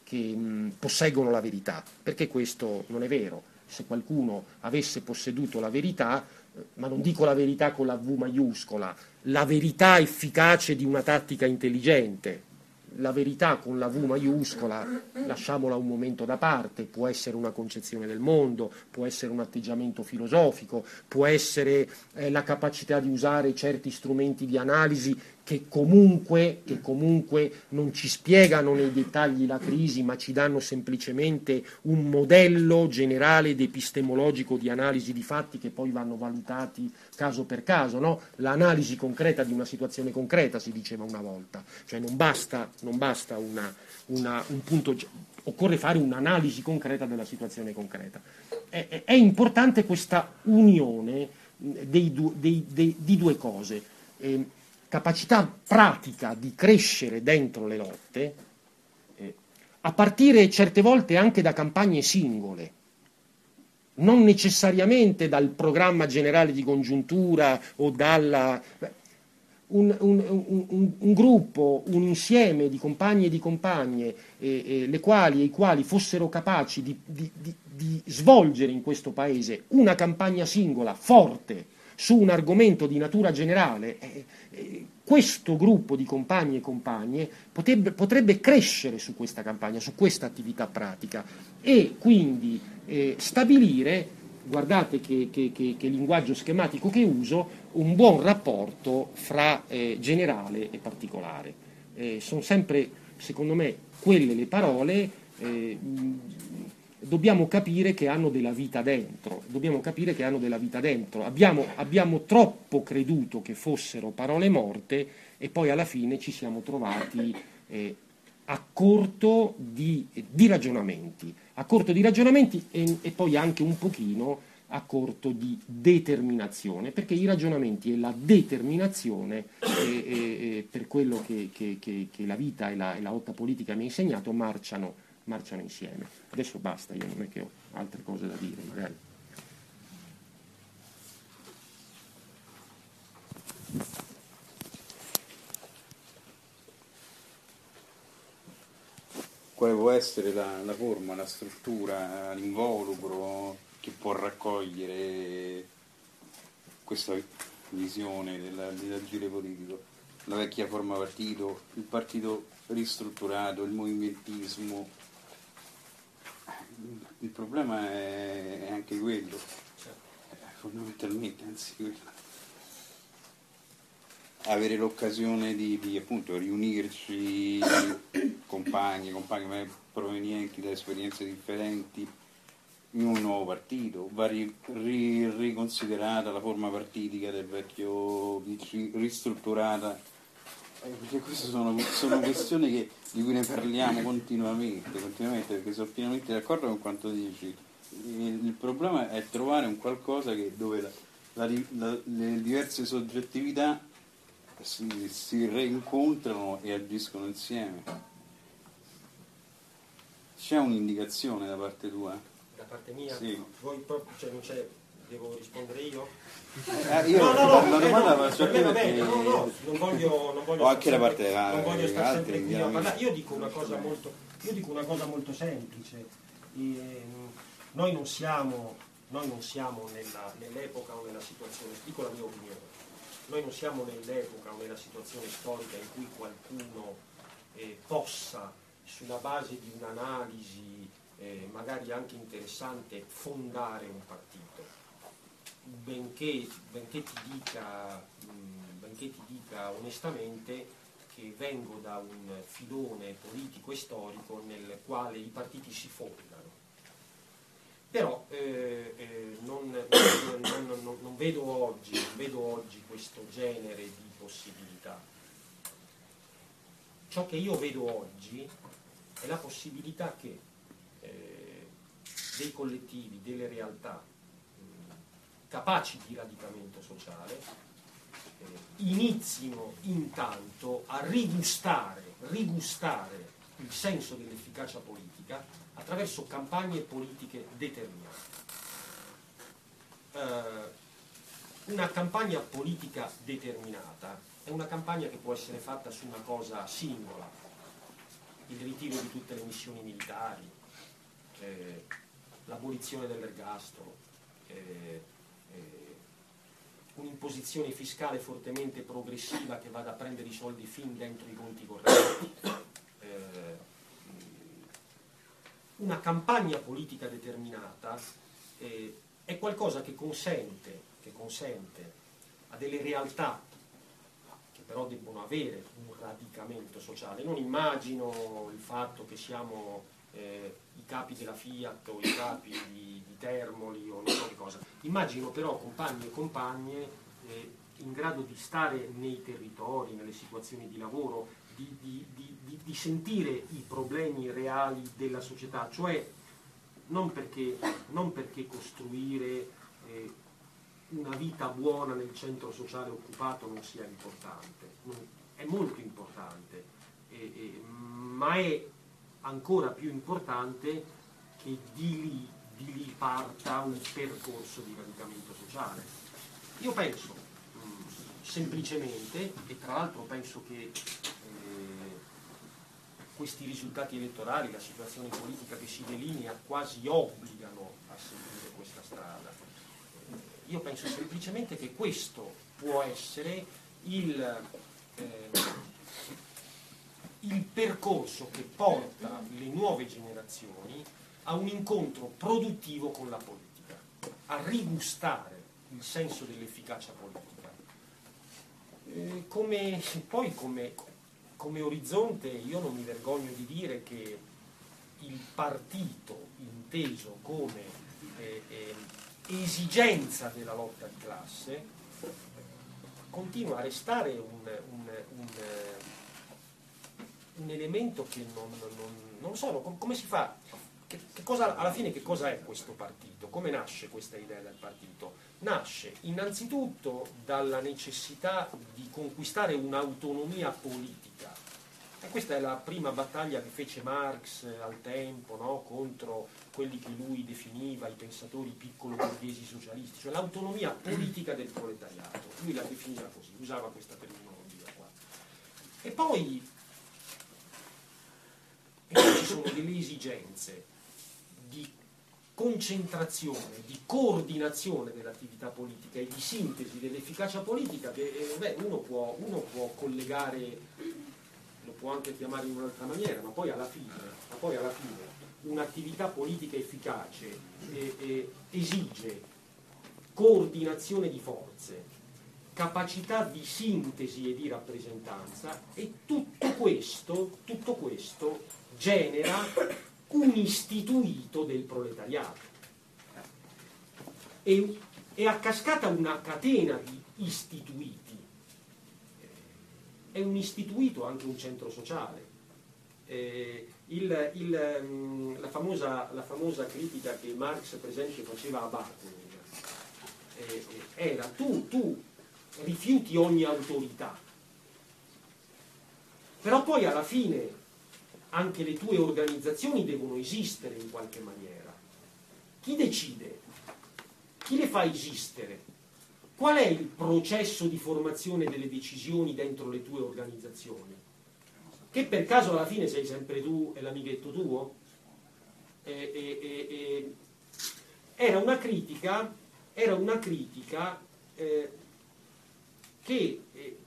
che mh, posseggono la verità, perché questo non è vero se qualcuno avesse posseduto la verità, eh, ma non dico la verità con la V maiuscola, la verità efficace di una tattica intelligente, la verità con la V maiuscola, lasciamola un momento da parte, può essere una concezione del mondo, può essere un atteggiamento filosofico, può essere eh, la capacità di usare certi strumenti di analisi che comunque, che comunque, non ci spiegano nei dettagli la crisi, ma ci danno semplicemente un modello generale ed epistemologico di analisi di fatti che poi vanno valutati caso per caso. No? L'analisi concreta di una situazione concreta, si diceva una volta, cioè non basta, non basta una, una, un punto, occorre fare un'analisi concreta della situazione concreta. È, è importante questa unione dei, dei, dei, di due cose. Eh, capacità pratica di crescere dentro le lotte, eh, a partire certe volte anche da campagne singole, non necessariamente dal programma generale di congiuntura o dalla... Un, un, un, un gruppo, un insieme di compagni e di compagne, eh, eh, le quali e i quali fossero capaci di, di, di, di svolgere in questo paese una campagna singola, forte, su un argomento di natura generale, eh, eh, questo gruppo di compagni e compagne potrebbe, potrebbe, crescere su questa campagna, su questa attività pratica e quindi eh, stabilire, guardate che, che, che, che, linguaggio schematico che uso, un buon rapporto fra eh, generale e particolare. Eh, sono sempre, secondo me, quelle le parole eh, dobbiamo capire che hanno della vita dentro, dobbiamo capire che hanno della vita dentro. Abbiamo, abbiamo troppo creduto che fossero parole morte e poi alla fine ci siamo trovati eh, a corto di, di, ragionamenti, a corto di ragionamenti e, e, poi anche un pochino a corto di determinazione, perché i ragionamenti e la determinazione, eh, eh, per quello che, che, che, che, la vita e la, e la lotta politica mi ha insegnato, marciano marciano insieme. Adesso basta, io non è che ho altre cose da dire, magari. Quale può essere la, la forma, la struttura, l'involucro che può raccogliere questa visione dell'agire politico? La vecchia forma partito, il partito ristrutturato, il movimentismo, il problema è, anche quello, fondamentalmente, anzi quello. Avere l'occasione di, di appunto riunirci compagni, compagni provenienti da esperienze differenti in un nuovo partito, va ri, ri, riconsiderata la forma partitica del vecchio ristrutturata eh, perché queste sono, sono questioni che, di cui ne parliamo continuamente, continuamente, perché sono pienamente d'accordo con quanto dici. Il, il problema è trovare un qualcosa che, dove la, la, la, le diverse soggettività si, si reincontrano e agiscono insieme. C'è un'indicazione da parte tua? Da parte mia? Sì. Voi proprio, cioè non c'è devo rispondere io? Eh, io no, no, no, la domanda la faccio a te no, no, non voglio, non voglio o anche da parte non voglio stare altri, sempre io, a io dico una cosa molto, io dico una cosa molto semplice. E, noi non siamo, noi non siamo nella, nell'epoca o nella situazione, dico la mia opinione, noi non siamo nell'epoca o nella situazione storica in cui qualcuno eh, possa, sulla base di un'analisi eh, magari anche interessante, fondare un partito benché, benché, ti dica, benché ti dica onestamente che vengo da un filone politico e storico nel quale i partiti si fondano. Però eh, eh, non, non, non, non, vedo oggi, vedo oggi questo genere di possibilità. Ciò che io vedo oggi è la possibilità che eh, dei collettivi, delle realtà capaci di radicamento sociale eh, inizino intanto a rigustare, rigustare il senso dell'efficacia politica attraverso campagne politiche determinate. Eh, una campagna politica determinata è una campagna che può essere fatta su una cosa singola, il ritiro di tutte le missioni militari, eh, l'abolizione dell'ergastolo, eh, un'imposizione fiscale fortemente progressiva che vada a prendere i soldi fin dentro i conti correnti, eh, una campagna politica determinata eh, è qualcosa che consente, che consente a delle realtà che però debbono avere un radicamento sociale. Non immagino il fatto che siamo eh, i capi della Fiat o i capi di, di, Termoli o non so che cosa. Immagino però compagni e compagne eh, in grado di stare nei territori, nelle situazioni di lavoro, di, di, di, sentire i problemi reali della società, cioè non perché, non perché costruire eh, una vita buona nel centro sociale occupato non sia importante, è molto importante, eh, eh, ma è ancora più importante che di lì, di lì parta un percorso di radicamento sociale. Io penso mm, semplicemente, e tra l'altro penso che questi risultati elettorali, la situazione politica che si delinea quasi obbligano a seguire questa strada. Io penso semplicemente che questo può essere il, eh, il percorso che porta le nuove generazioni a un incontro produttivo con la politica, a rigustare il senso dell'efficacia politica. Eh, come, poi come, come orizzonte io non mi vergogno di dire che il partito inteso come eh, eh, esigenza della lotta di classe continua a restare un, un, un, un elemento che non, non, non so, come si fa, che, che cosa, alla fine che cosa è questo partito, come nasce questa idea del partito? Nasce innanzitutto dalla necessità di conquistare un'autonomia politica e questa è la prima battaglia che fece Marx al tempo no? contro quelli che lui definiva i pensatori piccolo borghesi socialisti, cioè l'autonomia politica del proletariato. Lui la definiva così, usava questa terminologia qua. E poi, e poi ci sono delle esigenze di concentrazione, di coordinazione dell'attività politica e di sintesi dell'efficacia politica che eh, beh, uno, può, uno può collegare può anche chiamare in un'altra maniera, ma poi alla fine, poi alla fine un'attività politica efficace eh, eh, esige coordinazione di forze, capacità di sintesi e di rappresentanza e tutto questo, tutto questo genera un istituito del proletariato. E, e a cascata una catena di istituiti è un istituito anche un centro sociale. Eh, il, il, mm, la, famosa, la, famosa, critica che Marx per esempio faceva a Bartolomeo eh, era tu, tu rifiuti ogni autorità, però poi alla fine anche le tue organizzazioni devono esistere in qualche maniera. Chi decide? Chi le fa esistere? Qual è il processo di formazione delle decisioni dentro le tue organizzazioni? Che per caso alla fine sei sempre tu e l'amichetto tuo? E, e, e, era una critica, era una critica eh, che eh,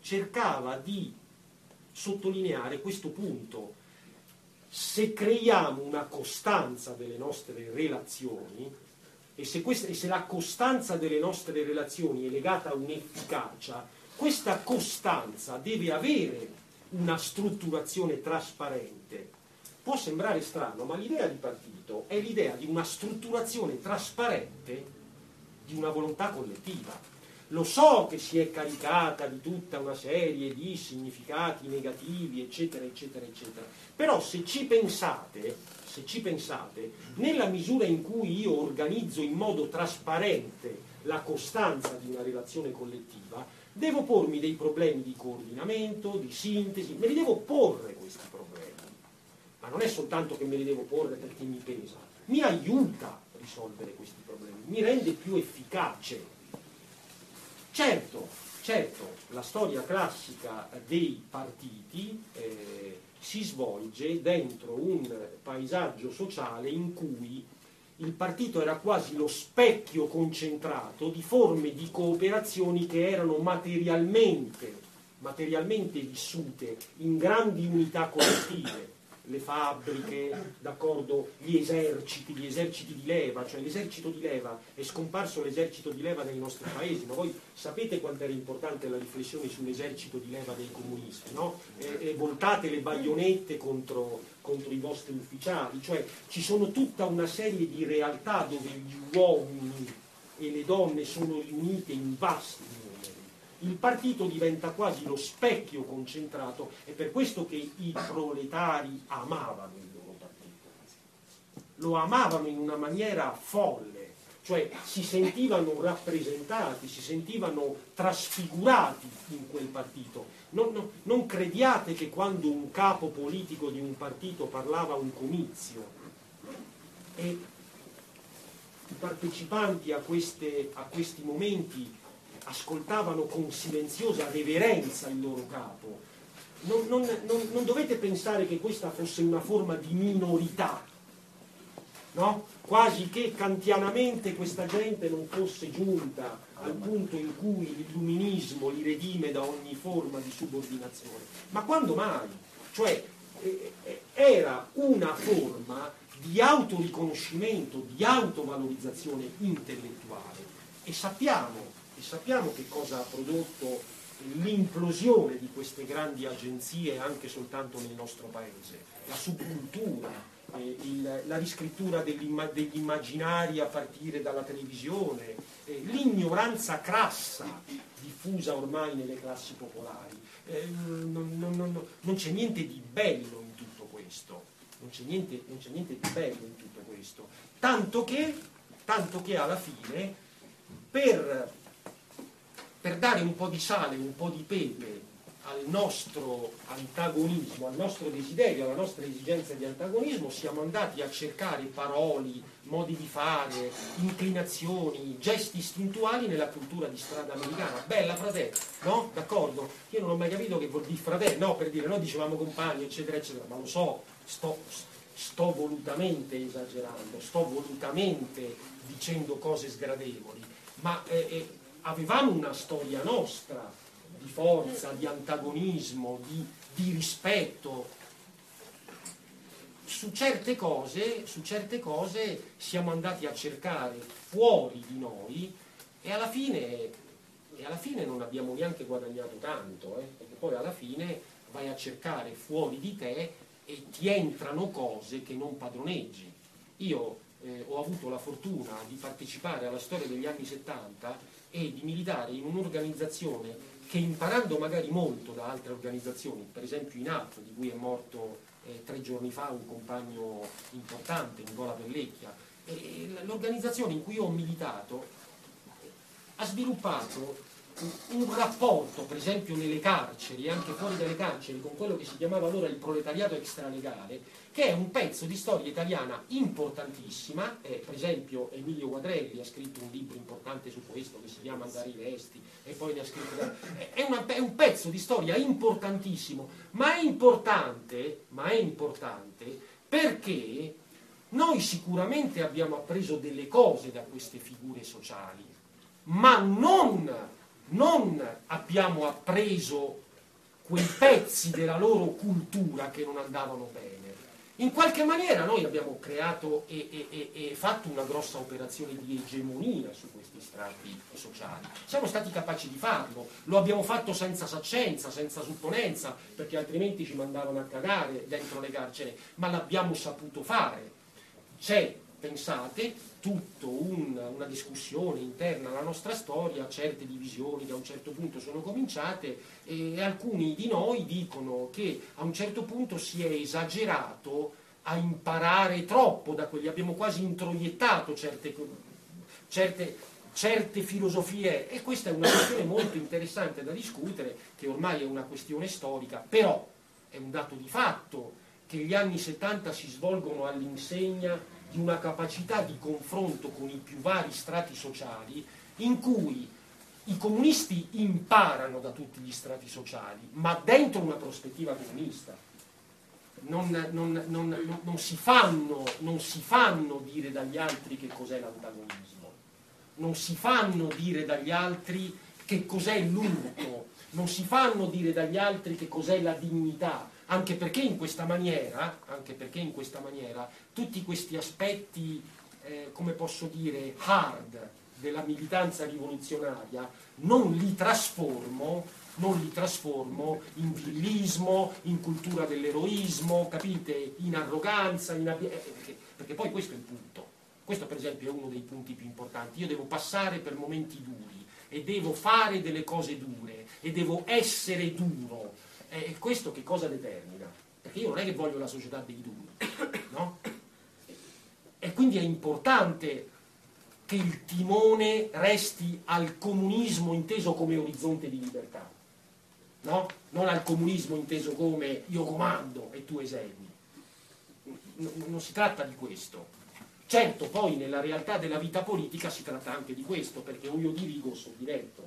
cercava di sottolineare questo punto. Se creiamo una costanza delle nostre relazioni, e se, questa, e se la costanza delle nostre relazioni è legata a un'efficacia, questa costanza deve avere una strutturazione trasparente. Può sembrare strano, ma l'idea di partito è l'idea di una strutturazione trasparente di una volontà collettiva. Lo so che si è caricata di tutta una serie di significati negativi, eccetera, eccetera, eccetera. Però se ci pensate, se ci pensate, nella misura in cui io organizzo in modo trasparente la costanza di una relazione collettiva, devo pormi dei problemi di coordinamento, di sintesi, me li devo porre questi problemi. Ma non è soltanto che me li devo porre perché mi pesa, mi aiuta a risolvere questi problemi, mi rende più efficace Certo, certo, la storia classica dei partiti eh, si svolge dentro un paesaggio sociale in cui il partito era quasi lo specchio concentrato di forme di cooperazioni che erano materialmente, materialmente vissute in grandi unità collettive le fabbriche, gli eserciti, gli eserciti di leva, cioè l'esercito di leva, è scomparso l'esercito di leva nei nostri paesi, ma voi sapete quanto era importante la riflessione sull'esercito di leva dei comunisti, no? E, e voltate le baionette contro, contro i vostri ufficiali, cioè ci sono tutta una serie di realtà dove gli uomini e le donne sono riunite in vasti il partito diventa quasi lo specchio concentrato, è per questo che i proletari amavano il loro partito. Lo amavano in una maniera folle, cioè si sentivano rappresentati, si sentivano trasfigurati in quel partito. Non, non, non crediate che quando un capo politico di un partito parlava a un comizio e i partecipanti a, queste, a questi momenti ascoltavano con silenziosa reverenza il loro capo. Non, non, non, non dovete pensare che questa fosse una forma di minorità, no? quasi che kantianamente questa gente non fosse giunta al punto in cui l'illuminismo li redime da ogni forma di subordinazione. Ma quando mai? Cioè eh, eh era una forma di autoriconoscimento, di autovalorizzazione intellettuale e sappiamo e sappiamo che cosa ha prodotto l'implosione di queste grandi agenzie anche soltanto nel nostro paese, la subcultura, eh, il, la riscrittura degli immaginari a partire dalla televisione, eh, l'ignoranza crassa diffusa ormai nelle classi popolari. Eh, non, non, non, non, c'è niente di bello in tutto questo, non c'è niente, niente di bello in tutto questo, tanto che, tanto che alla fine per per dare un po' di sale, un po' di pepe al nostro antagonismo, al nostro desiderio, alla nostra esigenza di antagonismo, siamo andati a cercare parole, modi di fare, inclinazioni, gesti istintuali nella cultura di strada americana. Bella fratello, no? D'accordo? Io non ho mai capito che vuol dire fratello, no, per dire, noi dicevamo compagni, eccetera, eccetera, ma lo so, sto, sto volutamente esagerando, sto volutamente dicendo cose sgradevoli, ma eh, eh, avevamo una storia nostra di forza, di antagonismo, di, di rispetto. Su certe, cose, su certe cose siamo andati a cercare fuori di noi e alla fine, e alla fine non abbiamo neanche guadagnato tanto, eh, perché poi alla fine vai a cercare fuori di te e ti entrano cose che non padroneggi. Io eh, ho avuto la fortuna di partecipare alla storia degli anni 70 e di militare in un'organizzazione che imparando magari molto da altre organizzazioni, per esempio in AP, di cui è morto eh, tre giorni fa un compagno importante, Nicola Pellecchia, eh, l'organizzazione in cui ho militato ha sviluppato un rapporto, per esempio nelle carceri e anche fuori dalle carceri, con quello che si chiamava allora il proletariato extralegale, che è un pezzo di storia italiana importantissima, eh, per esempio Emilio Quadrelli ha scritto un libro importante su questo che si chiama Andare i Vesti, e poi ne ha scritto... È, una, è un pezzo di storia importantissimo, ma è importante, ma è importante perché noi sicuramente abbiamo appreso delle cose da queste figure sociali, ma non non abbiamo appreso quei pezzi della loro cultura che non andavano bene. In qualche maniera noi abbiamo creato e, e, e, e, fatto una grossa operazione di egemonia su questi strati sociali. Siamo stati capaci di farlo, lo abbiamo fatto senza saccenza, senza supponenza, perché altrimenti ci mandavano a cagare dentro le carceri, ma l'abbiamo saputo fare. C'è, pensate, tutta un, una discussione interna alla nostra storia, certe divisioni che a un certo punto sono cominciate e alcuni di noi dicono che a un certo punto si è esagerato a imparare troppo da quelli, abbiamo quasi introiettato certe, certe, certe filosofie. E questa è una questione molto interessante da discutere, che ormai è una questione storica, però è un dato di fatto che gli anni 70 si svolgono all'insegna di una capacità di confronto con i più vari strati sociali in cui i comunisti imparano da tutti gli strati sociali, ma dentro una prospettiva comunista. Non, non, non, si fanno, non si fanno dire dagli altri che cos'è l'antagonismo, non si fanno dire dagli altri che cos'è l'urto, non si fanno dire dagli altri che cos'è la dignità, anche perché in questa maniera, in questa maniera tutti questi aspetti, eh, come posso dire, hard della militanza rivoluzionaria, non li trasformo, non li trasformo in villismo, in cultura dell'eroismo, capite? In arroganza, in abbi- eh, perché, perché poi questo è il punto. Questo per esempio è uno dei punti più importanti. Io devo passare per momenti duri e devo fare delle cose dure e devo essere duro e questo che cosa determina? Perché io non è che voglio la società dei duri, no? E quindi è importante che il timone resti al comunismo inteso come orizzonte di libertà, no? Non al comunismo inteso come io comando e tu esegui. Non si tratta di questo. Certo, poi nella realtà della vita politica si tratta anche di questo, perché o io dirigo o sono diretto.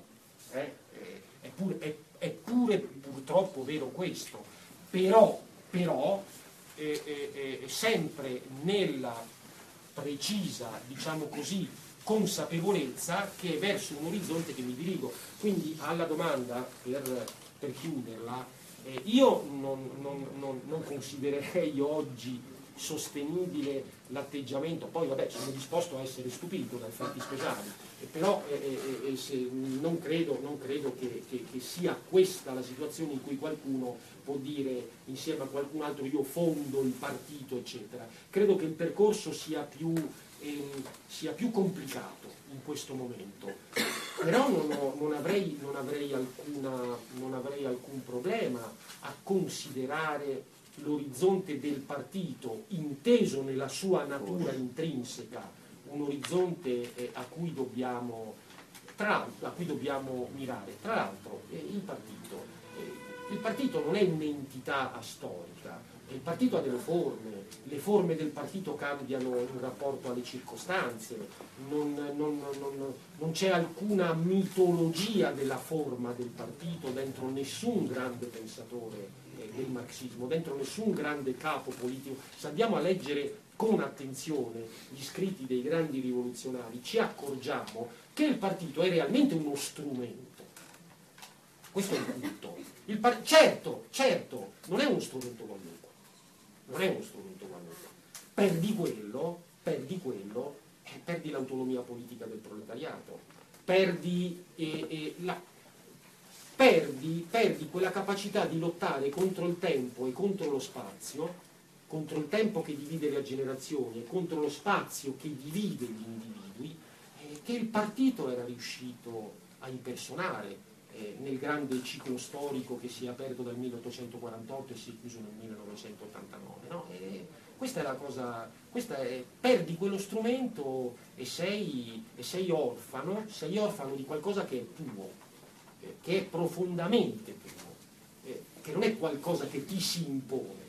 Eh? È, pure, è, pure purtroppo vero questo, però, però eh, eh, sempre nella precisa, diciamo così, consapevolezza che è verso un orizzonte che mi dirigo. Quindi alla domanda, per, per chiuderla, eh, io non, non, non, non considererei oggi sostenibile l'atteggiamento, poi vabbè sono disposto a essere stupito da effetti speciali, però eh, eh, eh non credo, non credo che, che, che, sia questa la situazione in cui qualcuno può dire insieme a qualcun altro io fondo il partito eccetera. Credo che il percorso sia più, ehm, sia più complicato in questo momento, però non, ho, non, avrei, non, avrei alcuna, non avrei alcun problema a considerare l'orizzonte del partito inteso nella sua natura intrinseca, un orizzonte eh, a, cui dobbiamo, tra, a, cui dobbiamo, mirare. Tra l'altro eh, il, partito, eh, il partito non è un'entità astorica, il partito ha delle forme, le forme del partito cambiano in rapporto alle circostanze, non, non, non, non c'è alcuna mitologia della forma del partito dentro nessun grande pensatore del marxismo, dentro nessun grande capo politico. Se andiamo a leggere con attenzione gli scritti dei grandi rivoluzionari, ci accorgiamo che il partito è realmente uno strumento. Questo è il punto. Il par- certo, certo, non è uno strumento qualunque. Non è uno strumento qualunque. Perdi quello, perdi quello, e perdi l'autonomia politica del proletariato, perdi eh, eh, la, perdi, perdi quella capacità di lottare contro il tempo e contro lo spazio, contro il tempo che divide le generazioni e contro lo spazio che divide gli individui, eh, che il partito era riuscito a impersonare eh, nel grande ciclo storico che si è aperto dal 1848 e si è chiuso nel 1989. No? questa è la cosa, è, perdi quello strumento e sei, e sei orfano, sei orfano di qualcosa che è tuo che è profondamente tuo, eh, che non è qualcosa che ti si impone.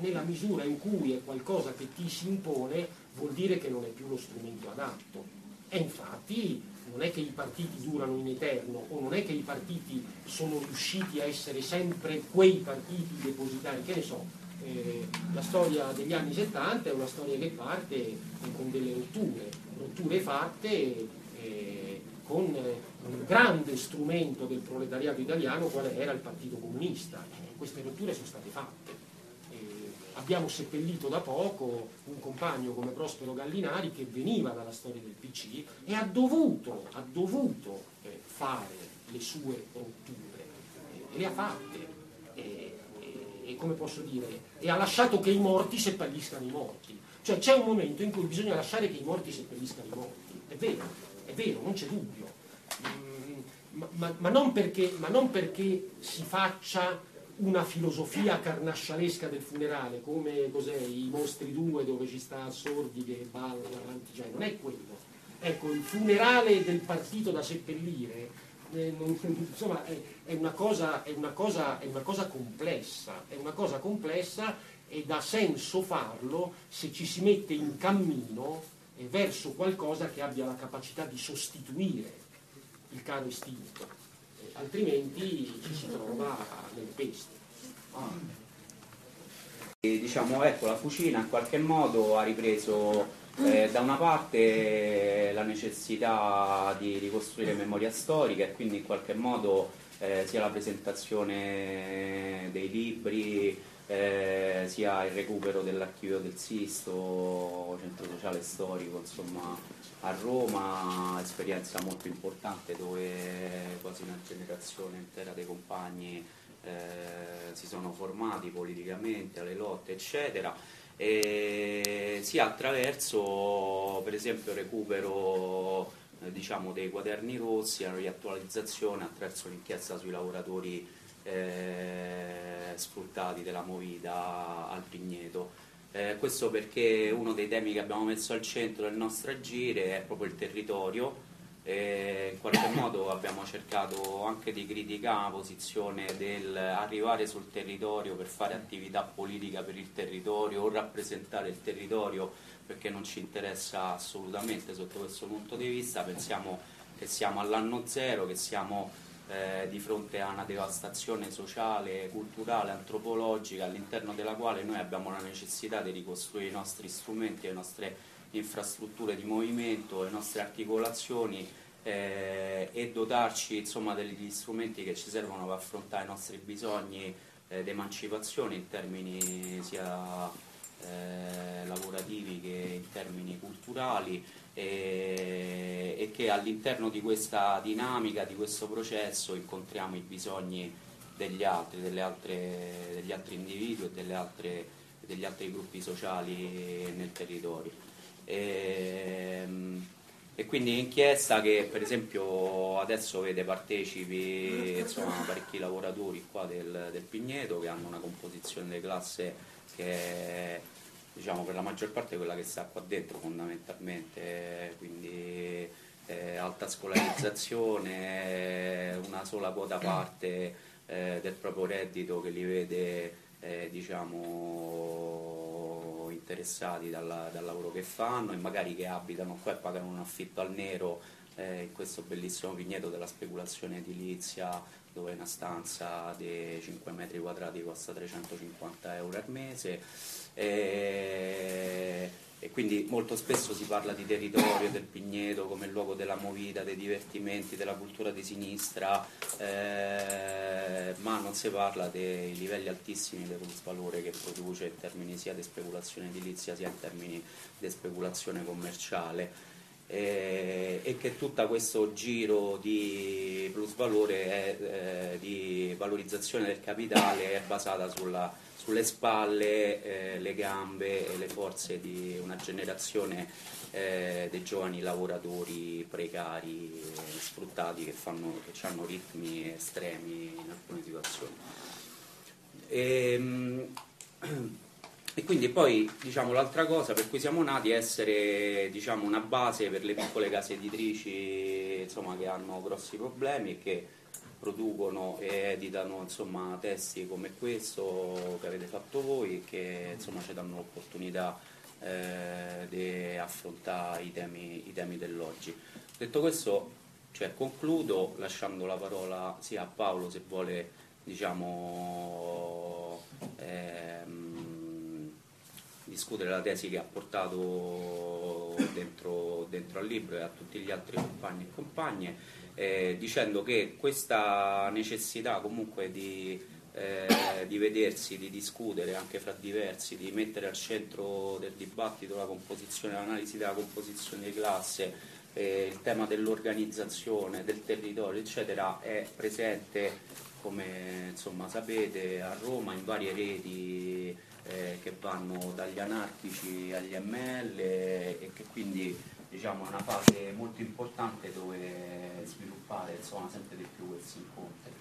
Nella misura in cui è qualcosa che ti si impone vuol dire che non è più lo strumento adatto. E infatti non è che i partiti durano in eterno o non è che i partiti sono riusciti a essere sempre quei partiti depositari, che ne so, eh, la storia degli anni 70 è una storia che parte con delle rotture, rotture fatte eh, con un grande strumento del proletariato italiano quale era il Partito Comunista. Queste rotture sono state fatte. Abbiamo seppellito da poco un compagno come Prospero Gallinari che veniva dalla storia del PC e ha dovuto, ha dovuto eh, fare le sue rotture e le ha fatte e, e, e, come posso dire e ha lasciato che i morti seppelliscano i morti. Cioè c'è un momento in cui bisogna lasciare che i morti seppelliscano i morti. È vero, è vero, non c'è dubbio. Mm, ma, ma, ma, non perché, ma non perché si faccia una filosofia carnascialesca del funerale, come cos'è, i mostri due dove ci sta Sordi che balla davanti, cioè non è quello. Ecco, il funerale del partito da seppellire eh, non, insomma, è, è, una cosa, è, una cosa, è una cosa complessa, è una cosa complessa e dà senso farlo se ci si mette in cammino eh, verso qualcosa che abbia la capacità di sostituire il caro istinto altrimenti ci si trova nelle peste. Ah. Diciamo, ecco, la fucina in qualche modo ha ripreso eh, da una parte la necessità di ricostruire memoria storica e quindi in qualche modo eh, sia la presentazione dei libri, eh, sia il recupero dell'archivio del Sisto, centro sociale storico, insomma, a Roma, esperienza molto importante dove quasi una generazione intera dei compagni eh, si sono formati politicamente alle lotte, eccetera. E sia attraverso per esempio il recupero eh, diciamo, dei quaderni rossi, la riattualizzazione attraverso l'inchiesta sui lavoratori eh, sfruttati della movida al Pigneto. Eh, questo perché uno dei temi che abbiamo messo al centro del nostro agire è proprio il territorio e in qualche modo abbiamo cercato anche di criticare la posizione del arrivare sul territorio per fare attività politica per il territorio o rappresentare il territorio perché non ci interessa assolutamente sotto questo punto di vista, pensiamo che siamo all'anno zero, che siamo eh, di fronte a una devastazione sociale, culturale, antropologica all'interno della quale noi abbiamo la necessità di ricostruire i nostri strumenti, le nostre infrastrutture di movimento, le nostre articolazioni eh, e dotarci insomma, degli strumenti che ci servono per affrontare i nostri bisogni eh, di emancipazione in termini sia eh, lavorativi che in termini culturali e, e che all'interno di questa dinamica, di questo processo incontriamo i bisogni degli altri, altre, degli altri individui e altre, degli altri gruppi sociali nel territorio. E, ehm, e quindi inchiesta che per esempio adesso vede partecipi insomma, parecchi lavoratori qua del, del Pigneto che hanno una composizione di classe che è diciamo, per la maggior parte quella che sta qua dentro fondamentalmente, quindi eh, alta scolarizzazione, una sola quota parte eh, del proprio reddito che li vede eh, diciamo, interessati dalla, dal lavoro che fanno e magari che abitano qua e pagano un affitto al nero eh, in questo bellissimo vigneto della speculazione edilizia dove una stanza di 5 metri quadrati costa 350 euro al mese e, e quindi molto spesso si parla di territorio del Pigneto come luogo della movida, dei divertimenti, della cultura di sinistra, eh, ma non si parla dei livelli altissimi del valore che produce in termini sia di speculazione edilizia sia in termini di speculazione commerciale. Eh, e che tutto questo giro di plusvalore è, eh, di valorizzazione del capitale è basata sulla, sulle spalle, eh, le gambe e le forze di una generazione eh, dei giovani lavoratori precari sfruttati che, fanno, che hanno ritmi estremi in alcune situazioni. E, ehm, E quindi poi diciamo, l'altra cosa per cui siamo nati è essere diciamo, una base per le piccole case editrici insomma, che hanno grossi problemi e che producono e editano insomma, testi come questo che avete fatto voi e che insomma, ci danno l'opportunità eh, di affrontare i temi, i temi dell'oggi. Detto questo, cioè, concludo lasciando la parola sia a Paolo se vuole diciamo, ehm, discutere la tesi che ha portato dentro, dentro al libro e a tutti gli altri compagni e compagne, eh, dicendo che questa necessità comunque di eh, di vedersi, di discutere anche fra diversi, di mettere al centro del dibattito la composizione, l'analisi della composizione di classe, eh, il tema dell'organizzazione, del territorio, eccetera, è presente, come insomma, sapete, a Roma in varie reti eh, che vanno dagli anarchici agli ML e che quindi diciamo, è una fase molto importante dove sviluppare insomma, sempre di più questi incontri.